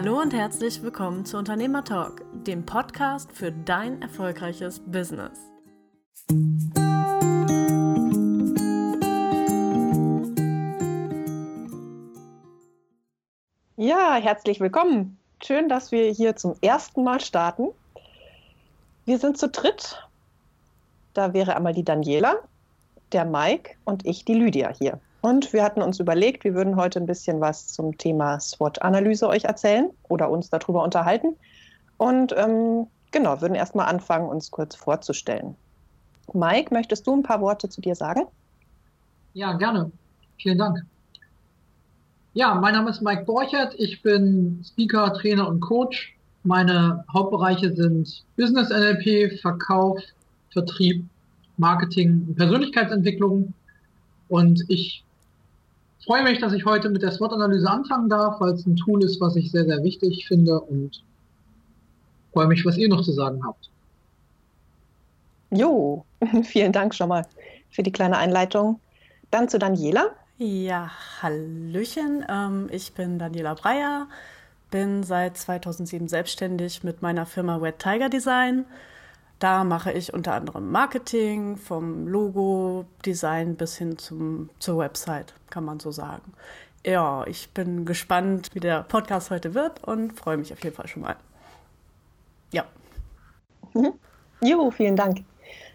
Hallo und herzlich willkommen zu Unternehmer Talk, dem Podcast für dein erfolgreiches Business. Ja, herzlich willkommen. Schön, dass wir hier zum ersten Mal starten. Wir sind zu dritt. Da wäre einmal die Daniela, der Mike und ich, die Lydia hier. Und wir hatten uns überlegt, wir würden heute ein bisschen was zum Thema SWOT-Analyse euch erzählen oder uns darüber unterhalten. Und ähm, genau, würden erstmal anfangen, uns kurz vorzustellen. Mike, möchtest du ein paar Worte zu dir sagen? Ja, gerne. Vielen Dank. Ja, mein Name ist Mike Borchert. Ich bin Speaker, Trainer und Coach. Meine Hauptbereiche sind Business NLP, Verkauf, Vertrieb, Marketing und Persönlichkeitsentwicklung. Und ich freue mich, dass ich heute mit der SWOT-Analyse anfangen darf, weil es ein Tool ist, was ich sehr, sehr wichtig finde und freue mich, was ihr noch zu sagen habt. Jo, vielen Dank schon mal für die kleine Einleitung. Dann zu Daniela. Ja, Hallöchen. Ähm, ich bin Daniela Breyer, bin seit 2007 selbstständig mit meiner Firma Red Tiger Design. Da mache ich unter anderem Marketing, vom Logo-Design bis hin zum, zur Website, kann man so sagen. Ja, ich bin gespannt, wie der Podcast heute wird und freue mich auf jeden Fall schon mal. Ja. Mhm. Jo, vielen Dank.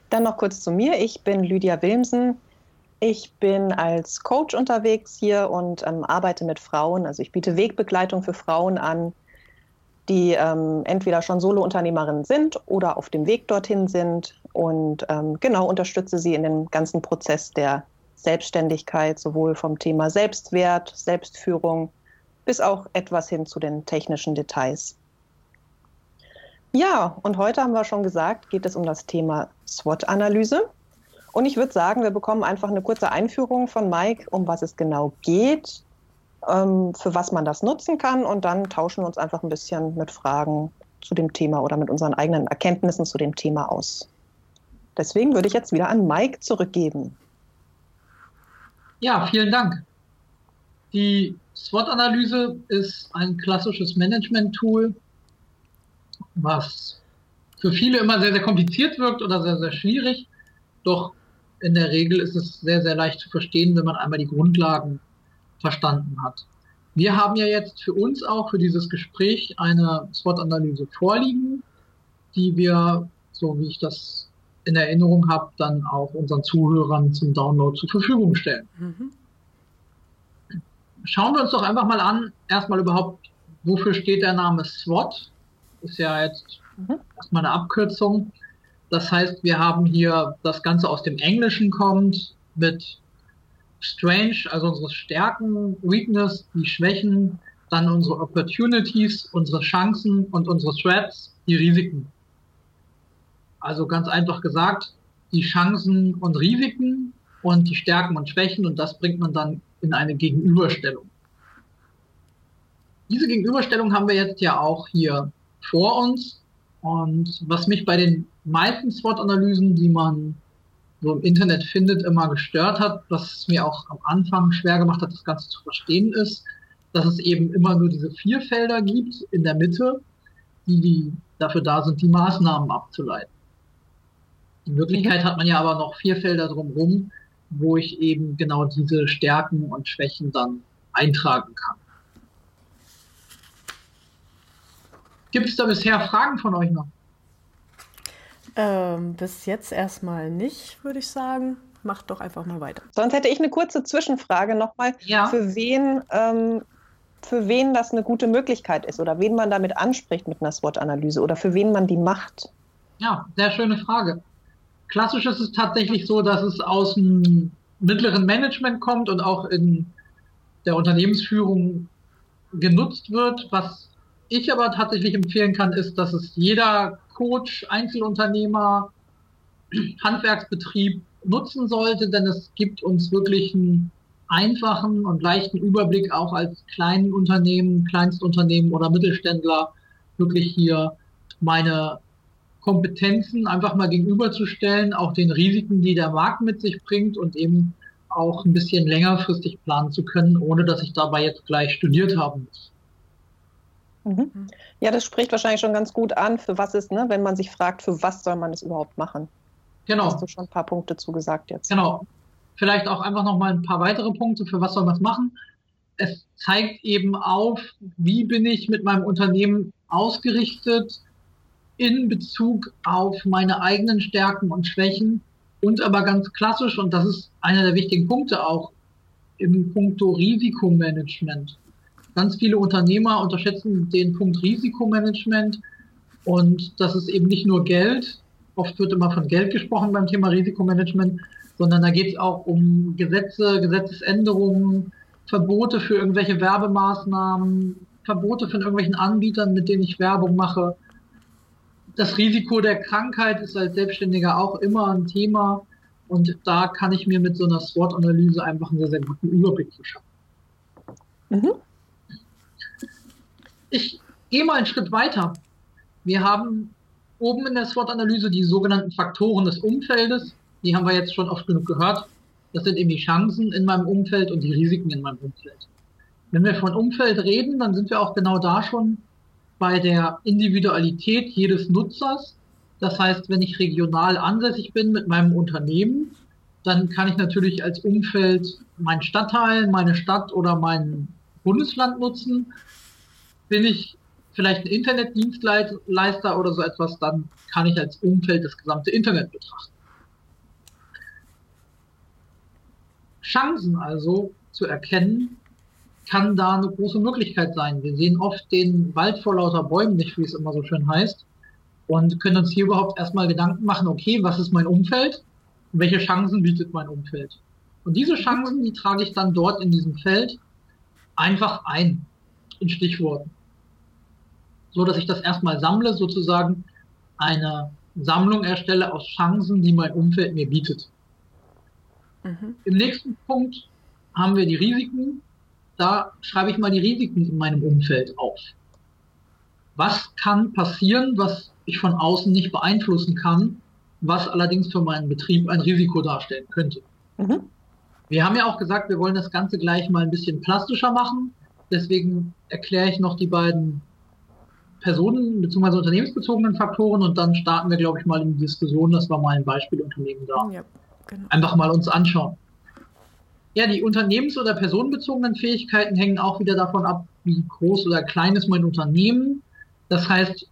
Dann noch kurz zu mir. Ich bin Lydia Wilmsen. Ich bin als Coach unterwegs hier und ähm, arbeite mit Frauen. Also ich biete Wegbegleitung für Frauen an, die ähm, entweder schon Solo-Unternehmerinnen sind oder auf dem Weg dorthin sind und ähm, genau unterstütze sie in dem ganzen Prozess der Selbstständigkeit, sowohl vom Thema Selbstwert, Selbstführung bis auch etwas hin zu den technischen Details. Ja, und heute haben wir schon gesagt, geht es um das Thema SWOT-Analyse. Und ich würde sagen, wir bekommen einfach eine kurze Einführung von Mike, um was es genau geht für was man das nutzen kann. Und dann tauschen wir uns einfach ein bisschen mit Fragen zu dem Thema oder mit unseren eigenen Erkenntnissen zu dem Thema aus. Deswegen würde ich jetzt wieder an Mike zurückgeben. Ja, vielen Dank. Die SWOT-Analyse ist ein klassisches Management-Tool, was für viele immer sehr, sehr kompliziert wirkt oder sehr, sehr schwierig. Doch in der Regel ist es sehr, sehr leicht zu verstehen, wenn man einmal die Grundlagen verstanden hat. Wir haben ja jetzt für uns auch für dieses Gespräch eine SWOT-Analyse vorliegen, die wir, so wie ich das in Erinnerung habe, dann auch unseren Zuhörern zum Download zur Verfügung stellen. Mhm. Schauen wir uns doch einfach mal an, erstmal überhaupt, wofür steht der Name SWOT? Ist ja jetzt mhm. erstmal eine Abkürzung. Das heißt, wir haben hier das Ganze aus dem Englischen kommt mit Strange, also unsere Stärken, Weakness, die Schwächen, dann unsere Opportunities, unsere Chancen und unsere Threats, die Risiken. Also ganz einfach gesagt, die Chancen und Risiken und die Stärken und Schwächen und das bringt man dann in eine Gegenüberstellung. Diese Gegenüberstellung haben wir jetzt ja auch hier vor uns und was mich bei den meisten SWOT-Analysen, die man so im Internet findet, immer gestört hat, was mir auch am Anfang schwer gemacht hat, das Ganze zu verstehen, ist, dass es eben immer nur diese vier Felder gibt in der Mitte, die, die dafür da sind, die Maßnahmen abzuleiten. In Wirklichkeit hat man ja aber noch vier Felder drumherum, wo ich eben genau diese Stärken und Schwächen dann eintragen kann. Gibt es da bisher Fragen von euch noch? Ähm, bis jetzt erstmal nicht, würde ich sagen. Macht doch einfach mal weiter. Sonst hätte ich eine kurze Zwischenfrage nochmal. Ja. Für wen, ähm, für wen das eine gute Möglichkeit ist oder wen man damit anspricht mit einer SWOT-Analyse oder für wen man die macht? Ja, sehr schöne Frage. Klassisch ist es tatsächlich so, dass es aus dem mittleren Management kommt und auch in der Unternehmensführung genutzt wird. Was ich aber tatsächlich empfehlen kann, ist, dass es jeder Coach, Einzelunternehmer, Handwerksbetrieb nutzen sollte, denn es gibt uns wirklich einen einfachen und leichten Überblick auch als kleinen Unternehmen, Kleinstunternehmen oder Mittelständler wirklich hier meine Kompetenzen einfach mal gegenüberzustellen, auch den Risiken, die der Markt mit sich bringt und eben auch ein bisschen längerfristig planen zu können, ohne dass ich dabei jetzt gleich studiert haben muss. Mhm. Ja, das spricht wahrscheinlich schon ganz gut an, für was ist, ne, wenn man sich fragt, für was soll man es überhaupt machen. Genau. Hast du schon ein paar Punkte zugesagt jetzt. Genau. Vielleicht auch einfach noch mal ein paar weitere Punkte, für was soll man es machen. Es zeigt eben auf, wie bin ich mit meinem Unternehmen ausgerichtet in Bezug auf meine eigenen Stärken und Schwächen und aber ganz klassisch, und das ist einer der wichtigen Punkte auch, im Punkto Risikomanagement. Ganz viele Unternehmer unterschätzen den Punkt Risikomanagement und das ist eben nicht nur Geld. Oft wird immer von Geld gesprochen beim Thema Risikomanagement, sondern da geht es auch um Gesetze, Gesetzesänderungen, Verbote für irgendwelche Werbemaßnahmen, Verbote von irgendwelchen Anbietern, mit denen ich Werbung mache. Das Risiko der Krankheit ist als Selbstständiger auch immer ein Thema. Und da kann ich mir mit so einer SWOT-Analyse einfach einen sehr, sehr guten Überblick verschaffen. Mhm. Ich gehe mal einen Schritt weiter. Wir haben oben in der SWOT-Analyse die sogenannten Faktoren des Umfeldes. Die haben wir jetzt schon oft genug gehört. Das sind eben die Chancen in meinem Umfeld und die Risiken in meinem Umfeld. Wenn wir von Umfeld reden, dann sind wir auch genau da schon bei der Individualität jedes Nutzers. Das heißt, wenn ich regional ansässig bin mit meinem Unternehmen, dann kann ich natürlich als Umfeld mein Stadtteil, meine Stadt oder mein Bundesland nutzen. Bin ich vielleicht ein Internetdienstleister oder so etwas, dann kann ich als Umfeld das gesamte Internet betrachten. Chancen also zu erkennen, kann da eine große Möglichkeit sein. Wir sehen oft den Wald vor lauter Bäumen nicht, wie es immer so schön heißt und können uns hier überhaupt erstmal Gedanken machen, okay, was ist mein Umfeld welche Chancen bietet mein Umfeld. Und diese Chancen, die trage ich dann dort in diesem Feld einfach ein, in Stichworten. So dass ich das erstmal sammle, sozusagen eine Sammlung erstelle aus Chancen, die mein Umfeld mir bietet. Mhm. Im nächsten Punkt haben wir die Risiken. Da schreibe ich mal die Risiken in meinem Umfeld auf. Was kann passieren, was ich von außen nicht beeinflussen kann, was allerdings für meinen Betrieb ein Risiko darstellen könnte. Mhm. Wir haben ja auch gesagt, wir wollen das Ganze gleich mal ein bisschen plastischer machen. Deswegen erkläre ich noch die beiden Personen- bzw. unternehmensbezogenen Faktoren und dann starten wir, glaube ich, mal in die Diskussion, dass wir mal ein Beispielunternehmen da ja, genau. einfach mal uns anschauen. Ja, die unternehmens- oder personenbezogenen Fähigkeiten hängen auch wieder davon ab, wie groß oder klein ist mein Unternehmen. Das heißt,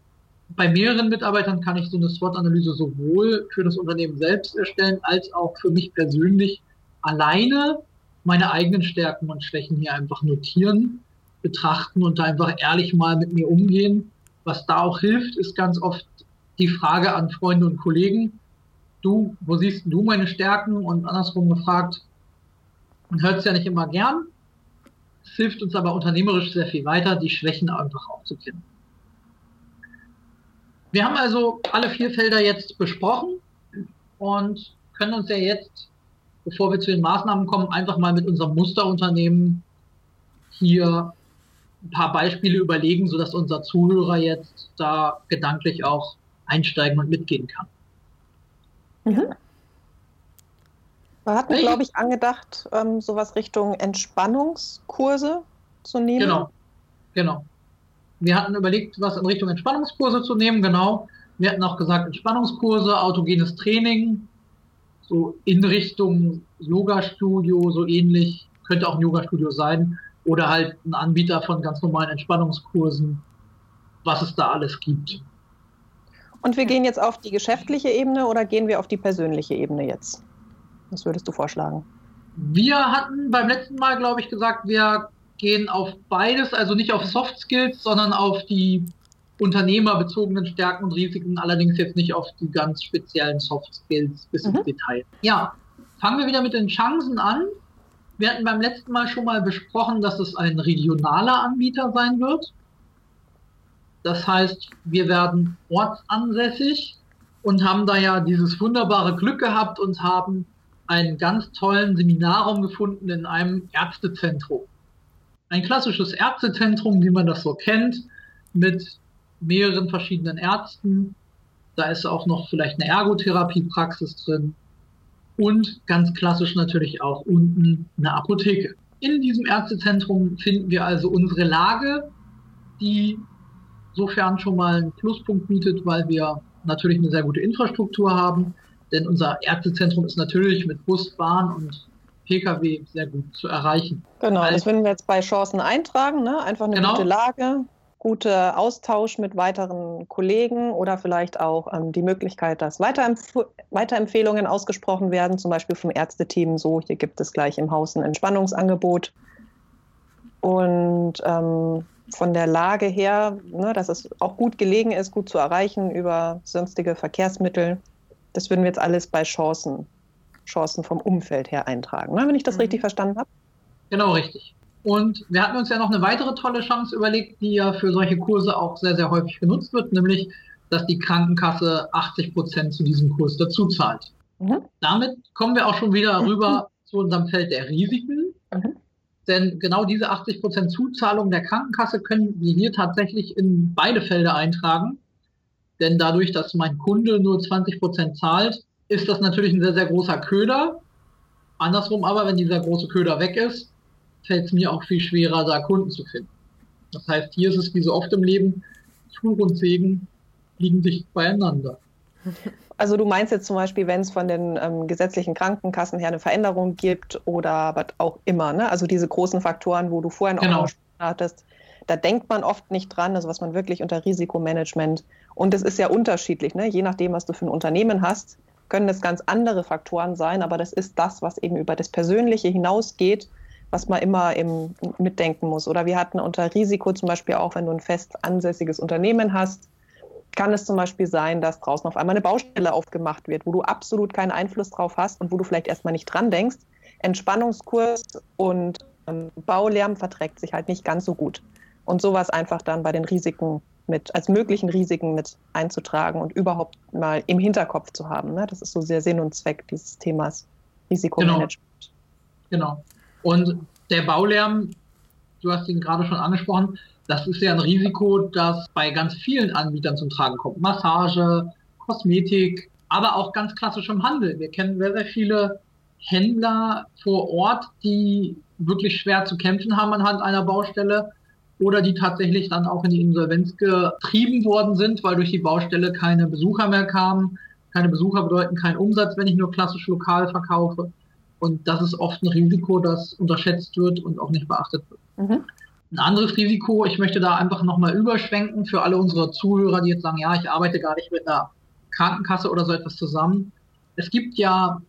bei mehreren Mitarbeitern kann ich so eine SWOT-Analyse sowohl für das Unternehmen selbst erstellen, als auch für mich persönlich alleine meine eigenen Stärken und Schwächen hier einfach notieren, betrachten und da einfach ehrlich mal mit mir umgehen. Was da auch hilft, ist ganz oft die Frage an Freunde und Kollegen, du, wo siehst du meine Stärken? Und andersrum gefragt, man hört es ja nicht immer gern. Es hilft uns aber unternehmerisch sehr viel weiter, die Schwächen einfach auch zu kennen. Wir haben also alle vier Felder jetzt besprochen und können uns ja jetzt, bevor wir zu den Maßnahmen kommen, einfach mal mit unserem Musterunternehmen hier ein paar Beispiele überlegen, sodass unser Zuhörer jetzt da gedanklich auch einsteigen und mitgehen kann. Mhm. Wir hatten, glaube ich, angedacht, ähm, sowas Richtung Entspannungskurse zu nehmen. Genau, genau. Wir hatten überlegt, was in Richtung Entspannungskurse zu nehmen, genau. Wir hatten auch gesagt, Entspannungskurse, autogenes Training, so in Richtung Yoga-Studio, so ähnlich, könnte auch ein Yoga-Studio sein, oder halt ein Anbieter von ganz normalen Entspannungskursen, was es da alles gibt. Und wir gehen jetzt auf die geschäftliche Ebene oder gehen wir auf die persönliche Ebene jetzt? Was würdest du vorschlagen? Wir hatten beim letzten Mal, glaube ich, gesagt, wir gehen auf beides, also nicht auf Soft Skills, sondern auf die unternehmerbezogenen Stärken und Risiken, allerdings jetzt nicht auf die ganz speziellen Soft Skills bis mhm. ins Detail. Ja, fangen wir wieder mit den Chancen an. Wir hatten beim letzten Mal schon mal besprochen, dass es ein regionaler Anbieter sein wird. Das heißt, wir werden ortsansässig und haben da ja dieses wunderbare Glück gehabt und haben einen ganz tollen Seminarraum gefunden in einem Ärztezentrum ein klassisches Ärztezentrum, wie man das so kennt, mit mehreren verschiedenen Ärzten. Da ist auch noch vielleicht eine Ergotherapiepraxis drin. Und ganz klassisch natürlich auch unten eine Apotheke. In diesem Ärztezentrum finden wir also unsere Lage, die insofern schon mal einen Pluspunkt bietet, weil wir natürlich eine sehr gute Infrastruktur haben. Denn unser Ärztezentrum ist natürlich mit Bus, Bahn und Pkw sehr gut zu erreichen. Genau, das würden wir jetzt bei Chancen eintragen. Ne? Einfach eine genau. gute Lage, guter Austausch mit weiteren Kollegen oder vielleicht auch ähm, die Möglichkeit, dass Weiterempf Weiterempfehlungen ausgesprochen werden, zum Beispiel vom Ärzteteam. So, hier gibt es gleich im Haus ein Entspannungsangebot. Und ähm, von der Lage her, ne, dass es auch gut gelegen ist, gut zu erreichen über sonstige Verkehrsmittel. Das würden wir jetzt alles bei Chancen, Chancen vom Umfeld her eintragen, ne, wenn ich das mhm. richtig verstanden habe. Genau, richtig. Und wir hatten uns ja noch eine weitere tolle Chance überlegt, die ja für solche Kurse auch sehr, sehr häufig genutzt wird, nämlich, dass die Krankenkasse 80 Prozent zu diesem Kurs dazu zahlt. Mhm. Damit kommen wir auch schon wieder rüber mhm. zu unserem Feld der Risiken. Mhm. Denn genau diese 80 Prozent Zuzahlung der Krankenkasse können wir hier tatsächlich in beide Felder eintragen. Denn dadurch, dass mein Kunde nur 20 Prozent zahlt, ist das natürlich ein sehr, sehr großer Köder. Andersrum aber, wenn dieser große Köder weg ist, fällt es mir auch viel schwerer, da Kunden zu finden. Das heißt, hier ist es wie so oft im Leben, Fluch und Segen liegen dicht beieinander. Also du meinst jetzt zum Beispiel, wenn es von den ähm, gesetzlichen Krankenkassen her eine Veränderung gibt oder was auch immer, ne? also diese großen Faktoren, wo du vorhin genau. auch hattest, da denkt man oft nicht dran, also was man wirklich unter Risikomanagement und es ist ja unterschiedlich, ne? je nachdem, was du für ein Unternehmen hast, können es ganz andere Faktoren sein, aber das ist das, was eben über das Persönliche hinausgeht, was man immer im, mitdenken muss. Oder wir hatten unter Risiko zum Beispiel auch, wenn du ein fest ansässiges Unternehmen hast, kann es zum Beispiel sein, dass draußen auf einmal eine Baustelle aufgemacht wird, wo du absolut keinen Einfluss drauf hast und wo du vielleicht erstmal nicht dran denkst. Entspannungskurs und ähm, Baulärm verträgt sich halt nicht ganz so gut. Und sowas einfach dann bei den Risiken mit, als möglichen Risiken mit einzutragen und überhaupt mal im Hinterkopf zu haben. Ne? Das ist so sehr Sinn und Zweck dieses Themas Risikomanagement. Genau. genau. Und der Baulärm, du hast ihn gerade schon angesprochen, das ist ja ein Risiko, das bei ganz vielen Anbietern zum Tragen kommt. Massage, Kosmetik, aber auch ganz klassisch im Handel. Wir kennen sehr, sehr viele Händler vor Ort, die wirklich schwer zu kämpfen haben anhand einer Baustelle oder die tatsächlich dann auch in die Insolvenz getrieben worden sind, weil durch die Baustelle keine Besucher mehr kamen. Keine Besucher bedeuten keinen Umsatz, wenn ich nur klassisch lokal verkaufe. Und das ist oft ein Risiko, das unterschätzt wird und auch nicht beachtet wird. Mhm. Ein anderes Risiko, ich möchte da einfach nochmal überschwenken für alle unsere Zuhörer, die jetzt sagen, ja, ich arbeite gar nicht mit einer Krankenkasse oder so etwas zusammen. Es gibt ja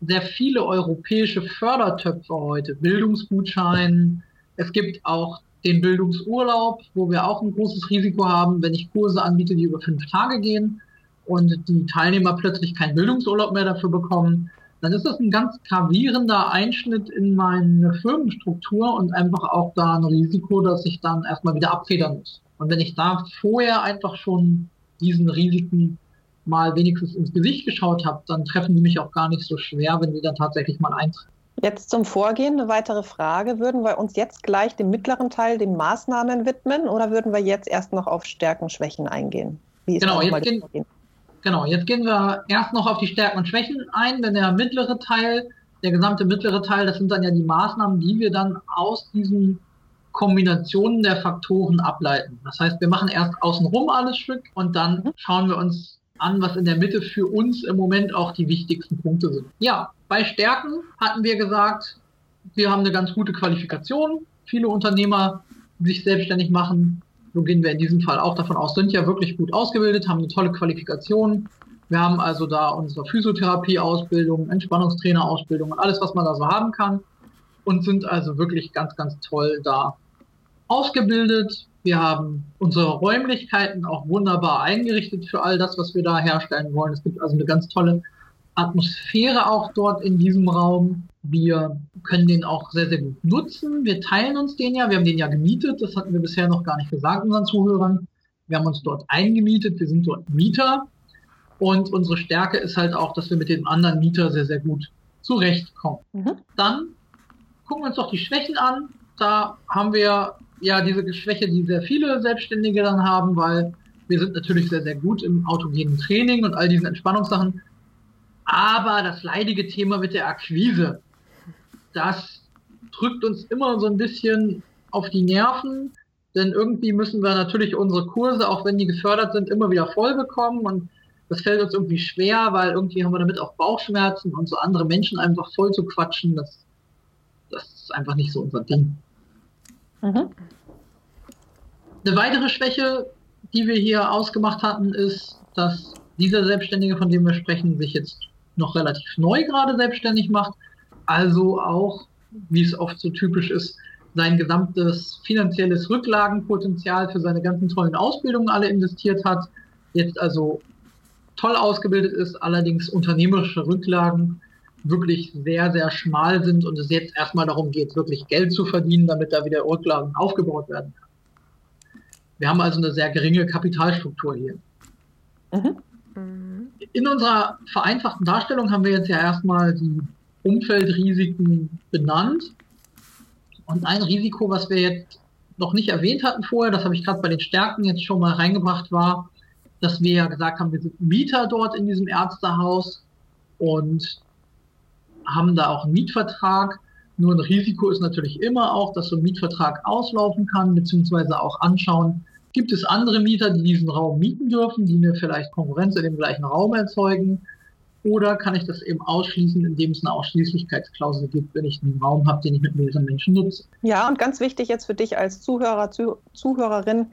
sehr viele europäische Fördertöpfe heute, Bildungsgutschein. Es gibt auch den Bildungsurlaub, wo wir auch ein großes Risiko haben, wenn ich Kurse anbiete, die über fünf Tage gehen und die Teilnehmer plötzlich keinen Bildungsurlaub mehr dafür bekommen, dann ist das ein ganz gravierender Einschnitt in meine Firmenstruktur und einfach auch da ein Risiko, dass ich dann erstmal wieder abfedern muss. Und wenn ich da vorher einfach schon diesen Risiken mal wenigstens ins Gesicht geschaut habe, dann treffen die mich auch gar nicht so schwer, wenn die dann tatsächlich mal eintreten. Jetzt zum Vorgehen eine weitere Frage. Würden wir uns jetzt gleich dem mittleren Teil den Maßnahmen widmen oder würden wir jetzt erst noch auf Stärken, Schwächen eingehen? Wie ist genau, jetzt gehen, Genau, jetzt gehen wir erst noch auf die Stärken und Schwächen ein, denn der mittlere Teil, der gesamte mittlere Teil, das sind dann ja die Maßnahmen, die wir dann aus diesen Kombinationen der Faktoren ableiten. Das heißt, wir machen erst außenrum alles Stück und dann mhm. schauen wir uns an, was in der Mitte für uns im Moment auch die wichtigsten Punkte sind. Ja, bei Stärken hatten wir gesagt, wir haben eine ganz gute Qualifikation. Viele Unternehmer, die sich selbstständig machen, so gehen wir in diesem Fall auch davon aus, sind ja wirklich gut ausgebildet, haben eine tolle Qualifikation. Wir haben also da unsere Physiotherapie-Ausbildung, Entspannungstrainer-Ausbildung und alles, was man da so haben kann. Und sind also wirklich ganz, ganz toll da ausgebildet. Wir haben unsere Räumlichkeiten auch wunderbar eingerichtet für all das, was wir da herstellen wollen. Es gibt also eine ganz tolle Atmosphäre auch dort in diesem Raum. Wir können den auch sehr, sehr gut nutzen. Wir teilen uns den ja. Wir haben den ja gemietet. Das hatten wir bisher noch gar nicht gesagt unseren Zuhörern. Wir haben uns dort eingemietet. Wir sind dort Mieter. Und unsere Stärke ist halt auch, dass wir mit den anderen Mieter sehr, sehr gut zurechtkommen. Mhm. Dann gucken wir uns doch die Schwächen an. Da haben wir ja diese Schwäche, die sehr viele Selbstständige dann haben, weil wir sind natürlich sehr, sehr gut im autogenen Training und all diesen Entspannungssachen. Aber das leidige Thema mit der Akquise, das drückt uns immer so ein bisschen auf die Nerven. denn irgendwie müssen wir natürlich unsere Kurse, auch wenn die gefördert sind, immer wieder voll bekommen und das fällt uns irgendwie schwer, weil irgendwie haben wir damit auch Bauchschmerzen und so andere Menschen einfach voll zu quatschen, das, das ist einfach nicht so unser Ding. Mhm. Eine weitere Schwäche, die wir hier ausgemacht hatten, ist, dass dieser Selbstständige, von dem wir sprechen, sich jetzt noch relativ neu gerade selbstständig macht, also auch, wie es oft so typisch ist, sein gesamtes finanzielles Rücklagenpotenzial für seine ganzen tollen Ausbildungen alle investiert hat, jetzt also toll ausgebildet ist, allerdings unternehmerische Rücklagen wirklich sehr, sehr schmal sind und es jetzt erstmal darum geht, wirklich Geld zu verdienen, damit da wieder Rücklagen aufgebaut werden kann. Wir haben also eine sehr geringe Kapitalstruktur hier. Mhm. In unserer vereinfachten Darstellung haben wir jetzt ja erstmal die Umfeldrisiken benannt. Und ein Risiko, was wir jetzt noch nicht erwähnt hatten vorher, das habe ich gerade bei den Stärken jetzt schon mal reingebracht, war, dass wir ja gesagt haben, wir sind Mieter dort in diesem Ärztehaus und haben da auch einen Mietvertrag. Nur ein Risiko ist natürlich immer auch, dass so ein Mietvertrag auslaufen kann, beziehungsweise auch anschauen, gibt es andere Mieter, die diesen Raum mieten dürfen, die mir vielleicht Konkurrenz in dem gleichen Raum erzeugen. Oder kann ich das eben ausschließen, indem es eine Ausschließlichkeitsklausel gibt, wenn ich einen Raum habe, den ich mit mehreren Menschen nutze? Ja, und ganz wichtig jetzt für dich als Zuhörer, Zuhörerin,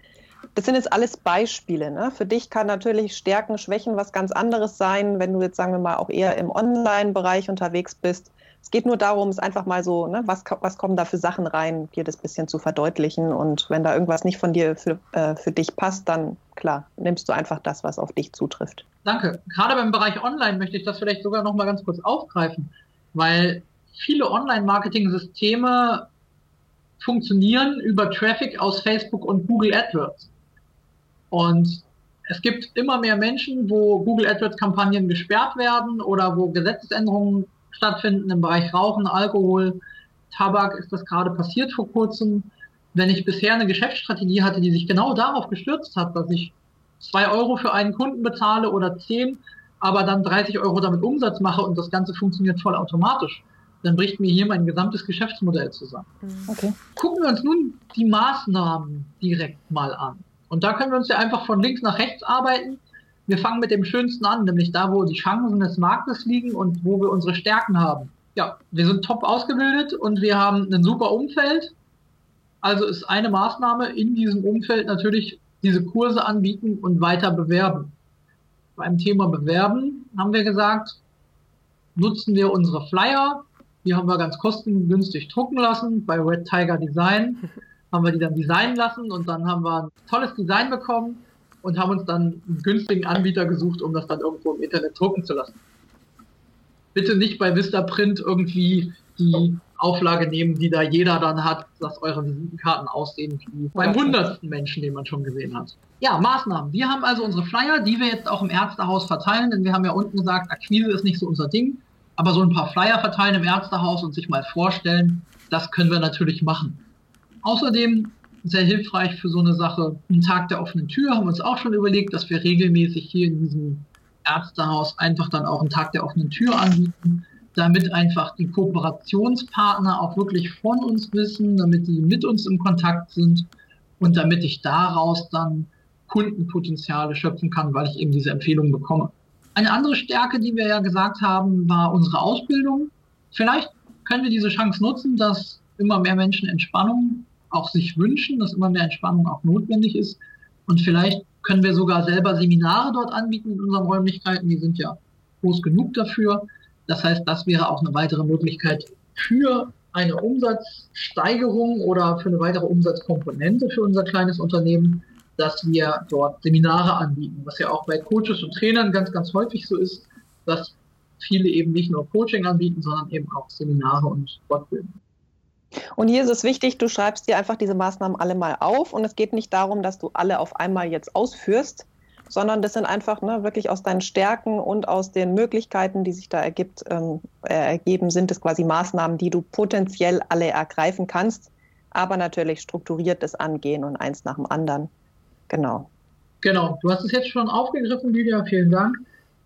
das sind jetzt alles Beispiele. Ne? Für dich kann natürlich Stärken, Schwächen was ganz anderes sein, wenn du jetzt, sagen wir mal, auch eher im Online-Bereich unterwegs bist. Es geht nur darum, es einfach mal so, ne, was, was kommen da für Sachen rein, dir das bisschen zu verdeutlichen. Und wenn da irgendwas nicht von dir für, äh, für dich passt, dann klar, nimmst du einfach das, was auf dich zutrifft. Danke. Gerade beim Bereich Online möchte ich das vielleicht sogar noch mal ganz kurz aufgreifen, weil viele Online-Marketing-Systeme funktionieren über Traffic aus Facebook und Google AdWords. Und es gibt immer mehr Menschen, wo Google AdWords-Kampagnen gesperrt werden oder wo Gesetzesänderungen stattfinden im Bereich Rauchen, Alkohol, Tabak ist das gerade passiert vor kurzem. Wenn ich bisher eine Geschäftsstrategie hatte, die sich genau darauf gestürzt hat, dass ich zwei Euro für einen Kunden bezahle oder zehn, aber dann 30 Euro damit Umsatz mache und das Ganze funktioniert voll automatisch, dann bricht mir hier mein gesamtes Geschäftsmodell zusammen. Mhm. Okay. Gucken wir uns nun die Maßnahmen direkt mal an. Und da können wir uns ja einfach von links nach rechts arbeiten. Wir fangen mit dem Schönsten an, nämlich da, wo die Chancen des Marktes liegen und wo wir unsere Stärken haben. Ja, wir sind top ausgebildet und wir haben ein super Umfeld. Also ist eine Maßnahme in diesem Umfeld natürlich diese Kurse anbieten und weiter bewerben. Beim Thema Bewerben haben wir gesagt, nutzen wir unsere Flyer. Die haben wir ganz kostengünstig drucken lassen bei Red Tiger Design. haben wir die dann designen lassen und dann haben wir ein tolles Design bekommen und haben uns dann einen günstigen Anbieter gesucht, um das dann irgendwo im Internet drucken zu lassen. Bitte nicht bei Vistaprint irgendwie die Auflage nehmen, die da jeder dann hat, dass eure Visitenkarten aussehen wie beim hundertsten Menschen, den man schon gesehen hat. Ja, Maßnahmen. Wir haben also unsere Flyer, die wir jetzt auch im Ärztehaus verteilen, denn wir haben ja unten gesagt, Akquise ist nicht so unser Ding, aber so ein paar Flyer verteilen im Ärztehaus und sich mal vorstellen, das können wir natürlich machen. Außerdem sehr hilfreich für so eine Sache. Ein Tag der offenen Tür haben wir uns auch schon überlegt, dass wir regelmäßig hier in diesem Ärztehaus einfach dann auch einen Tag der offenen Tür anbieten, damit einfach die Kooperationspartner auch wirklich von uns wissen, damit die mit uns im Kontakt sind und damit ich daraus dann Kundenpotenziale schöpfen kann, weil ich eben diese Empfehlungen bekomme. Eine andere Stärke, die wir ja gesagt haben, war unsere Ausbildung. Vielleicht können wir diese Chance nutzen, dass immer mehr Menschen Entspannung auch sich wünschen, dass immer mehr Entspannung auch notwendig ist. Und vielleicht können wir sogar selber Seminare dort anbieten in unseren Räumlichkeiten. Die sind ja groß genug dafür. Das heißt, das wäre auch eine weitere Möglichkeit für eine Umsatzsteigerung oder für eine weitere Umsatzkomponente für unser kleines Unternehmen, dass wir dort Seminare anbieten, was ja auch bei Coaches und Trainern ganz, ganz häufig so ist, dass viele eben nicht nur Coaching anbieten, sondern eben auch Seminare und Fortbildung. Und hier ist es wichtig, du schreibst dir einfach diese Maßnahmen alle mal auf und es geht nicht darum, dass du alle auf einmal jetzt ausführst, sondern das sind einfach ne, wirklich aus deinen Stärken und aus den Möglichkeiten, die sich da ergibt, ähm, äh, ergeben, sind es quasi Maßnahmen, die du potenziell alle ergreifen kannst, aber natürlich strukturiert das angehen und eins nach dem anderen. Genau. Genau, du hast es jetzt schon aufgegriffen, Lydia, vielen Dank.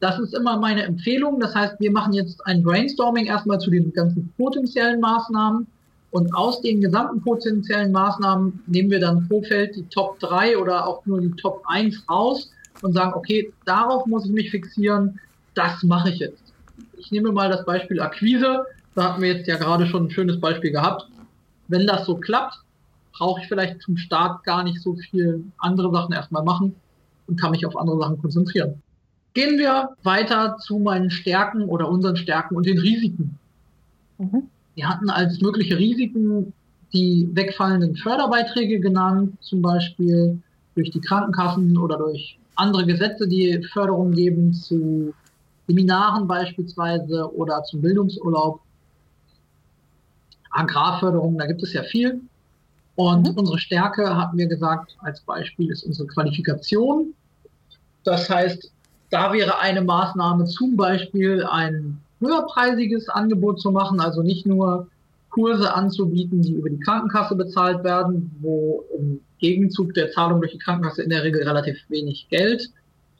Das ist immer meine Empfehlung. Das heißt, wir machen jetzt ein Brainstorming erstmal zu den ganzen potenziellen Maßnahmen Und aus den gesamten potenziellen Maßnahmen nehmen wir dann pro Feld die Top 3 oder auch nur die Top 1 raus und sagen, okay, darauf muss ich mich fixieren, das mache ich jetzt. Ich nehme mal das Beispiel Akquise. Da hatten wir jetzt ja gerade schon ein schönes Beispiel gehabt. Wenn das so klappt, brauche ich vielleicht zum Start gar nicht so viel andere Sachen erstmal machen und kann mich auf andere Sachen konzentrieren. Gehen wir weiter zu meinen Stärken oder unseren Stärken und den Risiken. Mhm. Wir hatten als mögliche Risiken die wegfallenden Förderbeiträge genannt, zum Beispiel durch die Krankenkassen oder durch andere Gesetze, die Förderung geben zu Seminaren beispielsweise oder zum Bildungsurlaub. Agrarförderung, da gibt es ja viel. Und mhm. unsere Stärke, hatten wir gesagt, als Beispiel ist unsere Qualifikation. Das heißt, da wäre eine Maßnahme zum Beispiel ein höherpreisiges Angebot zu machen, also nicht nur Kurse anzubieten, die über die Krankenkasse bezahlt werden, wo im Gegenzug der Zahlung durch die Krankenkasse in der Regel relativ wenig Geld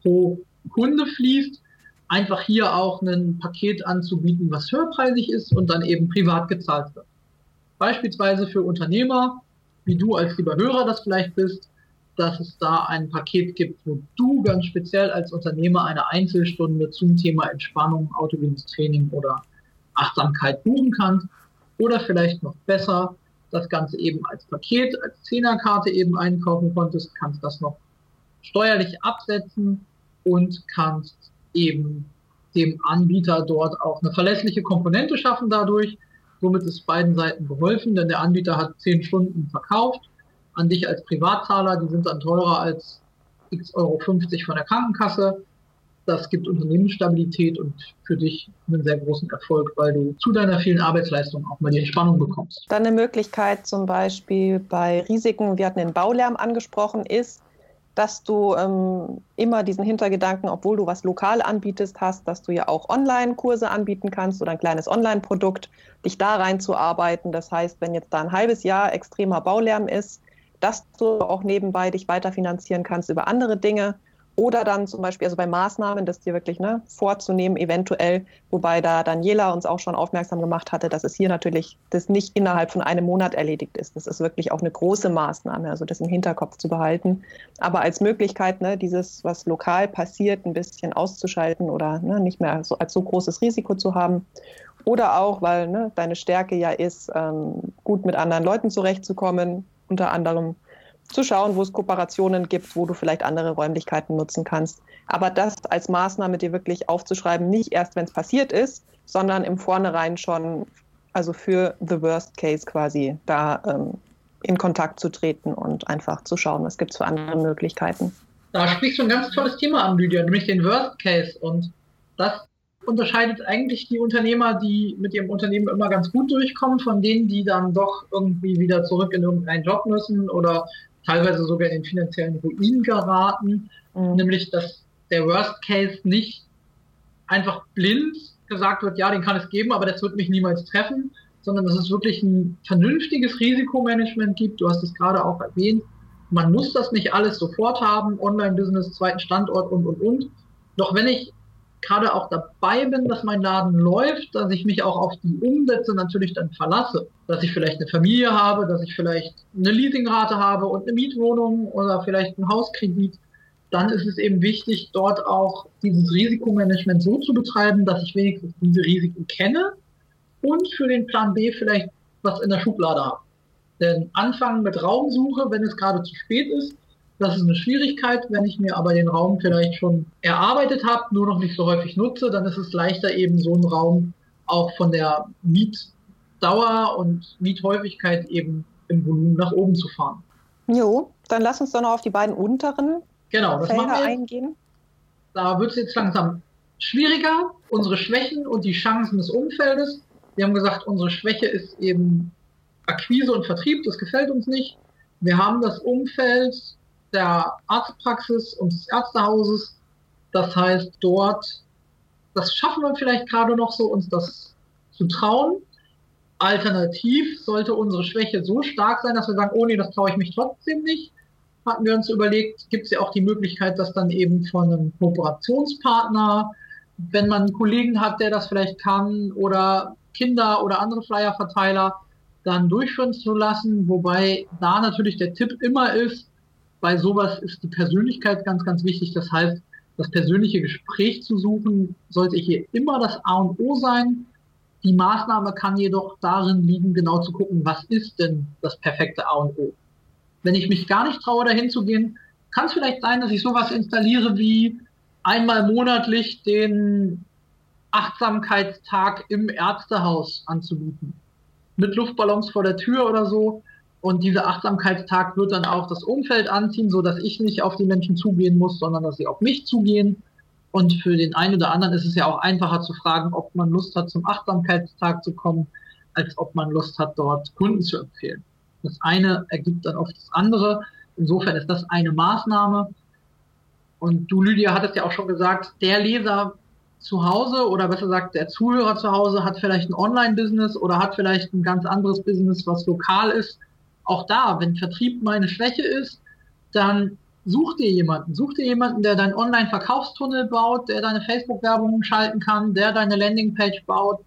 pro Kunde fließt, einfach hier auch ein Paket anzubieten, was höherpreisig ist und dann eben privat gezahlt wird. Beispielsweise für Unternehmer, wie du als lieber Hörer das vielleicht bist, dass es da ein Paket gibt, wo du ganz speziell als Unternehmer eine Einzelstunde zum Thema Entspannung, autogenes Training oder Achtsamkeit buchen kannst. Oder vielleicht noch besser, das Ganze eben als Paket, als Zehnerkarte eben einkaufen konntest, kannst das noch steuerlich absetzen und kannst eben dem Anbieter dort auch eine verlässliche Komponente schaffen dadurch. Somit ist beiden Seiten geholfen, denn der Anbieter hat zehn Stunden verkauft an dich als Privatzahler, die sind dann teurer als x Euro 50 von der Krankenkasse. Das gibt Unternehmensstabilität und für dich einen sehr großen Erfolg, weil du zu deiner vielen Arbeitsleistung auch mal die Entspannung bekommst. Dann eine Möglichkeit zum Beispiel bei Risiken, wir hatten den Baulärm angesprochen, ist, dass du ähm, immer diesen Hintergedanken, obwohl du was lokal anbietest, hast, dass du ja auch Online-Kurse anbieten kannst oder ein kleines Online-Produkt, dich da reinzuarbeiten. Das heißt, wenn jetzt da ein halbes Jahr extremer Baulärm ist, dass du auch nebenbei dich weiterfinanzieren kannst über andere Dinge. Oder dann zum Beispiel, also bei Maßnahmen, das dir wirklich ne, vorzunehmen, eventuell, wobei da Daniela uns auch schon aufmerksam gemacht hatte, dass es hier natürlich das nicht innerhalb von einem Monat erledigt ist. Das ist wirklich auch eine große Maßnahme, also das im Hinterkopf zu behalten. Aber als Möglichkeit, ne, dieses, was lokal passiert, ein bisschen auszuschalten oder ne, nicht mehr so, als so großes Risiko zu haben. Oder auch, weil ne, deine Stärke ja ist, ähm, gut mit anderen Leuten zurechtzukommen, unter anderem zu schauen, wo es Kooperationen gibt, wo du vielleicht andere Räumlichkeiten nutzen kannst. Aber das als Maßnahme dir wirklich aufzuschreiben, nicht erst, wenn es passiert ist, sondern im Vornherein schon, also für the worst case quasi, da ähm, in Kontakt zu treten und einfach zu schauen, was gibt es für andere Möglichkeiten. Da sprichst du ein ganz tolles Thema an, Lydia, nämlich den Worst Case. Und das unterscheidet eigentlich die Unternehmer, die mit ihrem Unternehmen immer ganz gut durchkommen, von denen, die dann doch irgendwie wieder zurück in irgendeinen Job müssen oder teilweise sogar in den finanziellen Ruin geraten. Mhm. Nämlich, dass der Worst Case nicht einfach blind gesagt wird, ja, den kann es geben, aber das wird mich niemals treffen, sondern dass es wirklich ein vernünftiges Risikomanagement gibt. Du hast es gerade auch erwähnt. Man muss das nicht alles sofort haben, Online-Business, zweiten Standort und, und, und. Doch wenn ich gerade auch dabei bin, dass mein Laden läuft, dass ich mich auch auf die Umsätze natürlich dann verlasse. Dass ich vielleicht eine Familie habe, dass ich vielleicht eine Leasingrate habe und eine Mietwohnung oder vielleicht einen Hauskredit. Dann ist es eben wichtig, dort auch dieses Risikomanagement so zu betreiben, dass ich wenigstens diese Risiken kenne und für den Plan B vielleicht was in der Schublade habe. Denn anfangen mit Raumsuche, wenn es gerade zu spät ist, das ist eine Schwierigkeit. Wenn ich mir aber den Raum vielleicht schon erarbeitet habe, nur noch nicht so häufig nutze, dann ist es leichter, eben so einen Raum auch von der Mietdauer und Miethäufigkeit eben im Volumen nach oben zu fahren. Jo, dann lass uns doch noch auf die beiden unteren genau, das Felder machen wir eingehen. Da wird es jetzt langsam schwieriger. Unsere Schwächen und die Chancen des Umfeldes. Wir haben gesagt, unsere Schwäche ist eben Akquise und Vertrieb. Das gefällt uns nicht. Wir haben das Umfeld der Arztpraxis und des Ärztehauses. Das heißt, dort, das schaffen wir vielleicht gerade noch so, uns das zu trauen. Alternativ sollte unsere Schwäche so stark sein, dass wir sagen, oh nee, das traue ich mich trotzdem nicht, hatten wir uns überlegt, gibt es ja auch die Möglichkeit, dass dann eben von einem Kooperationspartner, wenn man einen Kollegen hat, der das vielleicht kann, oder Kinder oder andere Flyerverteiler, dann durchführen zu lassen, wobei da natürlich der Tipp immer ist, bei sowas ist die Persönlichkeit ganz, ganz wichtig. Das heißt, das persönliche Gespräch zu suchen, sollte hier immer das A und O sein. Die Maßnahme kann jedoch darin liegen, genau zu gucken, was ist denn das perfekte A und O. Wenn ich mich gar nicht traue, dahin zu gehen, kann es vielleicht sein, dass ich sowas installiere wie einmal monatlich den Achtsamkeitstag im Ärztehaus anzubieten. Mit Luftballons vor der Tür oder so. Und dieser Achtsamkeitstag wird dann auch das Umfeld anziehen, so dass ich nicht auf die Menschen zugehen muss, sondern dass sie auf mich zugehen. Und für den einen oder anderen ist es ja auch einfacher zu fragen, ob man Lust hat, zum Achtsamkeitstag zu kommen, als ob man Lust hat, dort Kunden zu empfehlen. Das eine ergibt dann oft das andere. Insofern ist das eine Maßnahme. Und du, Lydia, hattest ja auch schon gesagt, der Leser zu Hause oder besser gesagt, der Zuhörer zu Hause hat vielleicht ein Online-Business oder hat vielleicht ein ganz anderes Business, was lokal ist. Auch da, wenn Vertrieb meine Schwäche ist, dann such dir jemanden. Such dir jemanden, der deinen Online-Verkaufstunnel baut, der deine Facebook-Werbung schalten kann, der deine Landingpage baut.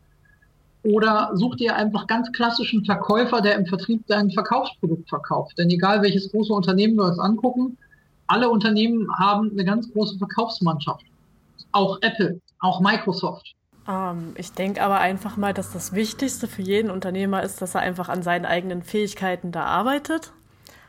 Oder such dir einfach ganz klassischen Verkäufer, der im Vertrieb dein Verkaufsprodukt verkauft. Denn egal welches große Unternehmen wir uns angucken, alle Unternehmen haben eine ganz große Verkaufsmannschaft. Auch Apple, auch Microsoft. Ähm, ich denke aber einfach mal, dass das Wichtigste für jeden Unternehmer ist, dass er einfach an seinen eigenen Fähigkeiten da arbeitet.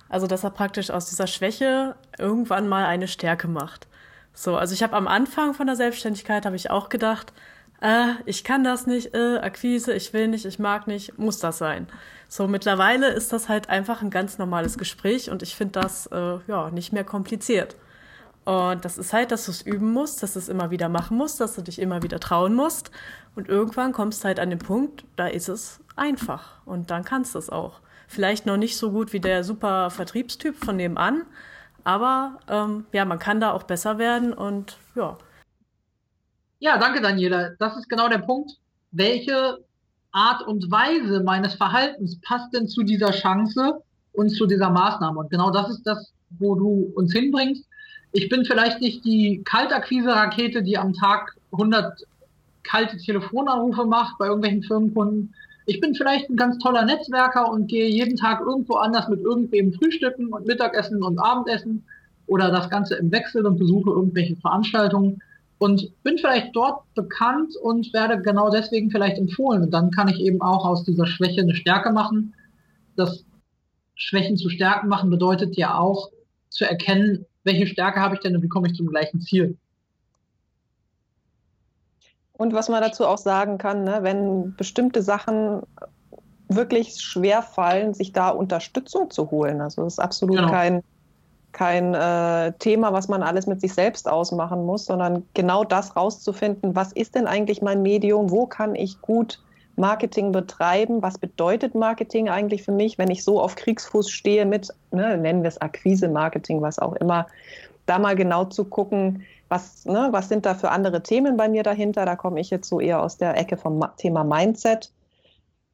Also dass er praktisch aus dieser Schwäche irgendwann mal eine Stärke macht. So, also ich habe am Anfang von der Selbstständigkeit habe ich auch gedacht, äh, ich kann das nicht, äh, Akquise, ich will nicht, ich mag nicht, muss das sein. So, mittlerweile ist das halt einfach ein ganz normales Gespräch und ich finde das äh, ja nicht mehr kompliziert. Und das ist halt, dass du es üben musst, dass du es immer wieder machen musst, dass du dich immer wieder trauen musst. Und irgendwann kommst du halt an den Punkt, da ist es einfach. Und dann kannst du es auch. Vielleicht noch nicht so gut wie der super Vertriebstyp von nebenan, aber ähm, ja, man kann da auch besser werden und ja. Ja, danke Daniela. Das ist genau der Punkt. Welche Art und Weise meines Verhaltens passt denn zu dieser Chance und zu dieser Maßnahme? Und genau das ist das, wo du uns hinbringst. Ich bin vielleicht nicht die Kaltakquise-Rakete, die am Tag 100 kalte Telefonanrufe macht bei irgendwelchen Firmenkunden. Ich bin vielleicht ein ganz toller Netzwerker und gehe jeden Tag irgendwo anders mit irgendwem frühstücken und Mittagessen und Abendessen oder das Ganze im Wechsel und besuche irgendwelche Veranstaltungen und bin vielleicht dort bekannt und werde genau deswegen vielleicht empfohlen. Und dann kann ich eben auch aus dieser Schwäche eine Stärke machen. Das Schwächen zu Stärken machen bedeutet ja auch zu erkennen, welche Stärke habe ich denn und wie komme ich zum gleichen Ziel. Und was man dazu auch sagen kann, ne, wenn bestimmte Sachen wirklich schwer fallen, sich da Unterstützung zu holen. Also das ist absolut genau. kein kein äh, Thema, was man alles mit sich selbst ausmachen muss, sondern genau das rauszufinden, was ist denn eigentlich mein Medium, wo kann ich gut Marketing betreiben, was bedeutet Marketing eigentlich für mich, wenn ich so auf Kriegsfuß stehe mit, ne, nennen wir es Akquise-Marketing, was auch immer, da mal genau zu gucken, was, ne, was sind da für andere Themen bei mir dahinter, da komme ich jetzt so eher aus der Ecke vom Thema Mindset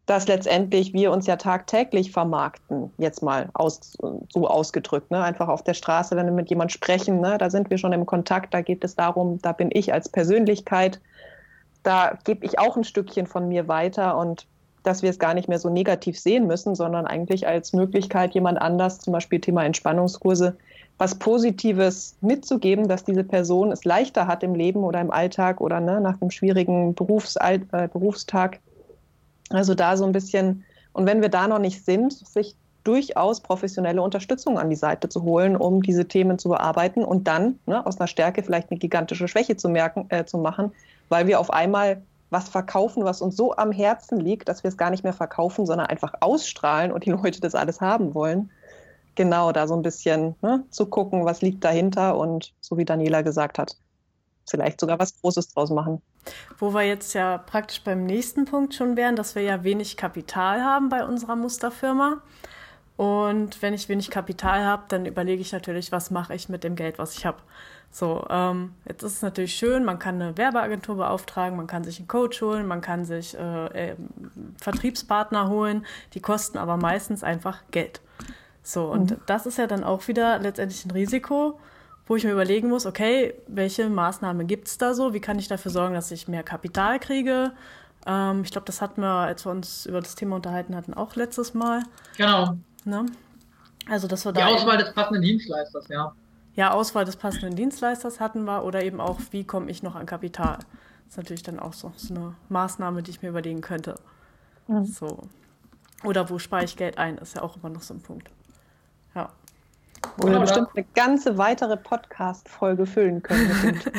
dass letztendlich wir uns ja tagtäglich vermarkten, jetzt mal aus, so ausgedrückt, ne? einfach auf der Straße, wenn wir mit jemandem sprechen, ne? da sind wir schon im Kontakt, da geht es darum, da bin ich als Persönlichkeit, da gebe ich auch ein Stückchen von mir weiter und dass wir es gar nicht mehr so negativ sehen müssen, sondern eigentlich als Möglichkeit, jemand anders, zum Beispiel Thema Entspannungskurse, was Positives mitzugeben, dass diese Person es leichter hat im Leben oder im Alltag oder ne, nach einem schwierigen Berufsall äh, Berufstag. Also da so ein bisschen, und wenn wir da noch nicht sind, sich durchaus professionelle Unterstützung an die Seite zu holen, um diese Themen zu bearbeiten und dann ne, aus einer Stärke vielleicht eine gigantische Schwäche zu, merken, äh, zu machen, weil wir auf einmal was verkaufen, was uns so am Herzen liegt, dass wir es gar nicht mehr verkaufen, sondern einfach ausstrahlen und die Leute das alles haben wollen. Genau, da so ein bisschen ne, zu gucken, was liegt dahinter und so wie Daniela gesagt hat, vielleicht sogar was Großes draus machen. Wo wir jetzt ja praktisch beim nächsten Punkt schon wären, dass wir ja wenig Kapital haben bei unserer Musterfirma. Und wenn ich wenig Kapital habe, dann überlege ich natürlich, was mache ich mit dem Geld, was ich habe. So, ähm, jetzt ist es natürlich schön, man kann eine Werbeagentur beauftragen, man kann sich einen Coach holen, man kann sich äh, äh, Vertriebspartner holen, die kosten aber meistens einfach Geld. So, und mhm. das ist ja dann auch wieder letztendlich ein Risiko, wo ich mir überlegen muss, okay, welche Maßnahmen gibt es da so? Wie kann ich dafür sorgen, dass ich mehr Kapital kriege? Ähm, ich glaube, das hatten wir, als wir uns über das Thema unterhalten hatten, auch letztes Mal. Genau. Ne? Also, dass wir Die da. Auswahl des passenden Dienstleisters, ja. Ja, Auswahl des passenden Dienstleisters hatten wir oder eben auch, wie komme ich noch an Kapital. Das ist natürlich dann auch so, so eine Maßnahme, die ich mir überlegen könnte. Mhm. So. Oder wo spare ich Geld ein, ist ja auch immer noch so ein Punkt. Ja. Wo wir bestimmt eine ganze weitere Podcast-Folge füllen können.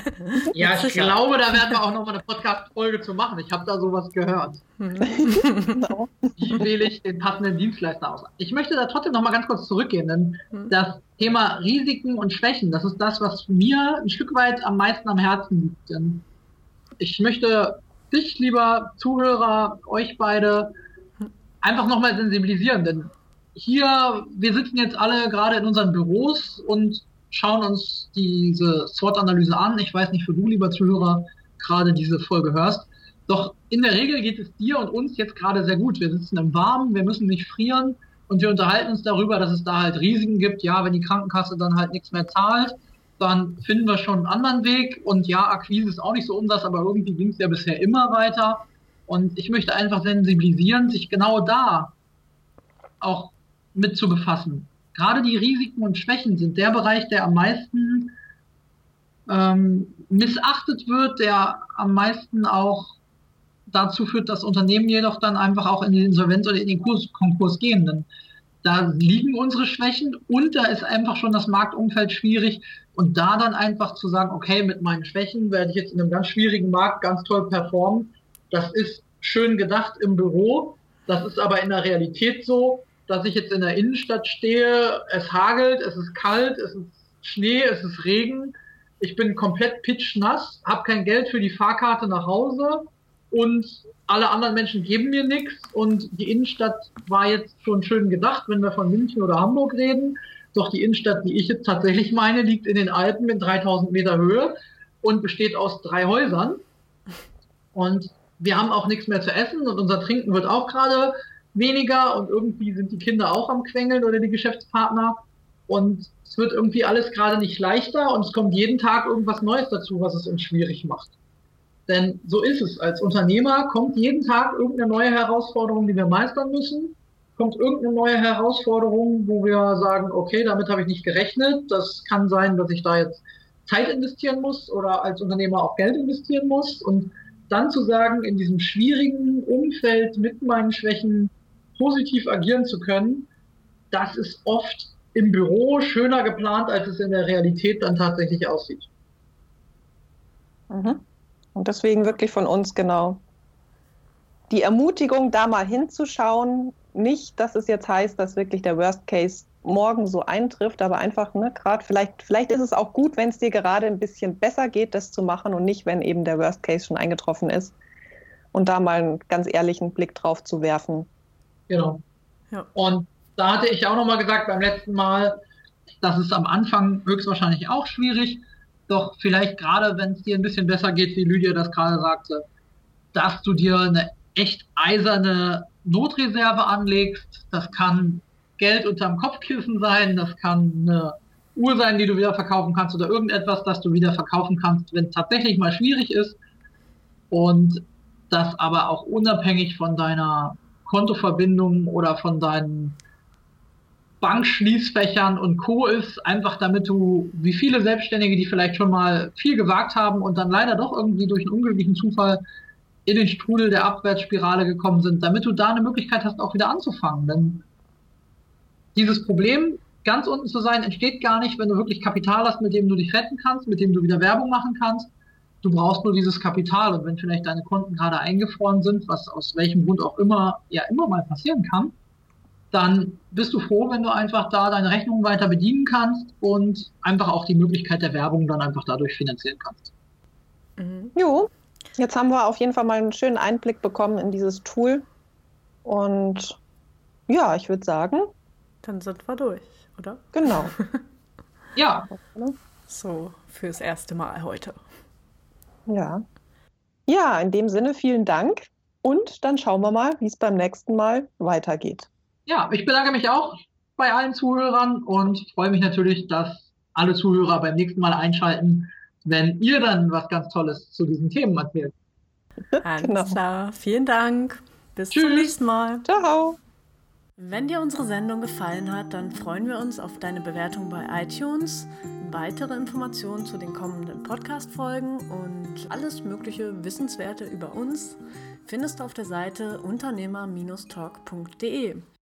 Ja, ich glaube, da werden wir auch noch mal eine Podcast-Folge zu machen. Ich habe da sowas gehört. genau. Wie wähle ich den passenden Dienstleister aus? Ich möchte da trotzdem noch mal ganz kurz zurückgehen, denn Hm. das Thema Risiken und Schwächen, das ist das, was mir ein Stück weit am meisten am Herzen liegt. Denn ich möchte dich, lieber Zuhörer, euch beide einfach noch mal sensibilisieren, denn hier, wir sitzen jetzt alle gerade in unseren Büros und schauen uns diese SWOT-Analyse an. Ich weiß nicht, für du, lieber Zuhörer, gerade diese Folge hörst. Doch in der Regel geht es dir und uns jetzt gerade sehr gut. Wir sitzen im Warmen, wir müssen nicht frieren und wir unterhalten uns darüber, dass es da halt Risiken gibt. Ja, wenn die Krankenkasse dann halt nichts mehr zahlt, dann finden wir schon einen anderen Weg. Und ja, Akquise ist auch nicht so unseres, aber irgendwie ging es ja bisher immer weiter. Und ich möchte einfach sensibilisieren, sich genau da auch mit zu befassen. Gerade die Risiken und Schwächen sind der Bereich, der am meisten ähm, missachtet wird, der am meisten auch dazu führt, dass Unternehmen jedoch dann einfach auch in die Insolvenz oder in den Kurs, Konkurs gehen. Denn da liegen unsere Schwächen und da ist einfach schon das Marktumfeld schwierig. Und da dann einfach zu sagen, okay, mit meinen Schwächen werde ich jetzt in einem ganz schwierigen Markt ganz toll performen, das ist schön gedacht im Büro. Das ist aber in der Realität so, dass ich jetzt in der Innenstadt stehe, es hagelt, es ist kalt, es ist Schnee, es ist Regen. Ich bin komplett pitschnass, habe kein Geld für die Fahrkarte nach Hause und alle anderen Menschen geben mir nichts. Und die Innenstadt war jetzt schon schön gedacht, wenn wir von München oder Hamburg reden. Doch die Innenstadt, die ich jetzt tatsächlich meine, liegt in den Alpen in 3000 Meter Höhe und besteht aus drei Häusern. Und wir haben auch nichts mehr zu essen und unser Trinken wird auch gerade weniger und irgendwie sind die Kinder auch am Quengeln oder die Geschäftspartner. Und es wird irgendwie alles gerade nicht leichter und es kommt jeden Tag irgendwas Neues dazu, was es uns schwierig macht. Denn so ist es. Als Unternehmer kommt jeden Tag irgendeine neue Herausforderung, die wir meistern müssen. Kommt irgendeine neue Herausforderung, wo wir sagen, okay, damit habe ich nicht gerechnet. Das kann sein, dass ich da jetzt Zeit investieren muss oder als Unternehmer auch Geld investieren muss. Und dann zu sagen, in diesem schwierigen Umfeld mit meinen Schwächen positiv agieren zu können, das ist oft im Büro schöner geplant, als es in der Realität dann tatsächlich aussieht. Mhm. Und deswegen wirklich von uns genau die Ermutigung, da mal hinzuschauen. Nicht, dass es jetzt heißt, dass wirklich der Worst Case morgen so eintrifft, aber einfach, ne, gerade vielleicht, vielleicht ist es auch gut, wenn es dir gerade ein bisschen besser geht, das zu machen und nicht, wenn eben der Worst Case schon eingetroffen ist. Und da mal einen ganz ehrlichen Blick drauf zu werfen. Genau. Ja. Und da hatte ich auch nochmal gesagt beim letzten Mal, das ist am Anfang höchstwahrscheinlich auch schwierig, doch vielleicht gerade, wenn es dir ein bisschen besser geht, wie Lydia das gerade sagte, dass du dir eine echt eiserne Notreserve anlegst. Das kann Geld unterm Kopfkissen sein, das kann eine Uhr sein, die du wieder verkaufen kannst oder irgendetwas, das du wieder verkaufen kannst, wenn es tatsächlich mal schwierig ist. Und das aber auch unabhängig von deiner Kontoverbindung oder von deinen Bankschließfächern und Co. ist, einfach damit du, wie viele Selbstständige, die vielleicht schon mal viel gewagt haben und dann leider doch irgendwie durch einen unglücklichen Zufall in den Strudel der Abwärtsspirale gekommen sind, damit du da eine Möglichkeit hast, auch wieder anzufangen. Denn dieses Problem, ganz unten zu sein, entsteht gar nicht, wenn du wirklich Kapital hast, mit dem du dich retten kannst, mit dem du wieder Werbung machen kannst. Du brauchst nur dieses Kapital und wenn vielleicht deine Konten gerade eingefroren sind, was aus welchem Grund auch immer ja immer mal passieren kann, dann bist du froh, wenn du einfach da deine Rechnungen weiter bedienen kannst und einfach auch die Möglichkeit der Werbung dann einfach dadurch finanzieren kannst. Mhm. Jo, jetzt haben wir auf jeden Fall mal einen schönen Einblick bekommen in dieses Tool. Und ja, ich würde sagen, Dann sind wir durch, oder? genau. Ja, So, fürs erste Mal heute. Ja. Ja, in dem Sinne vielen Dank. Und dann schauen wir mal, wie es beim nächsten Mal weitergeht. Ja, ich bedanke mich auch bei allen Zuhörern und freue mich natürlich, dass alle Zuhörer beim nächsten Mal einschalten, wenn ihr dann was ganz Tolles zu diesen Themen erzählt. Alles genau. klar. Vielen Dank. Bis Tschüss. zum nächsten Mal. Ciao. Wenn dir unsere Sendung gefallen hat, dann freuen wir uns auf deine Bewertung bei iTunes, weitere Informationen zu den kommenden Podcast-Folgen und alles mögliche Wissenswerte über uns findest du auf der Seite unternehmer-talk.de.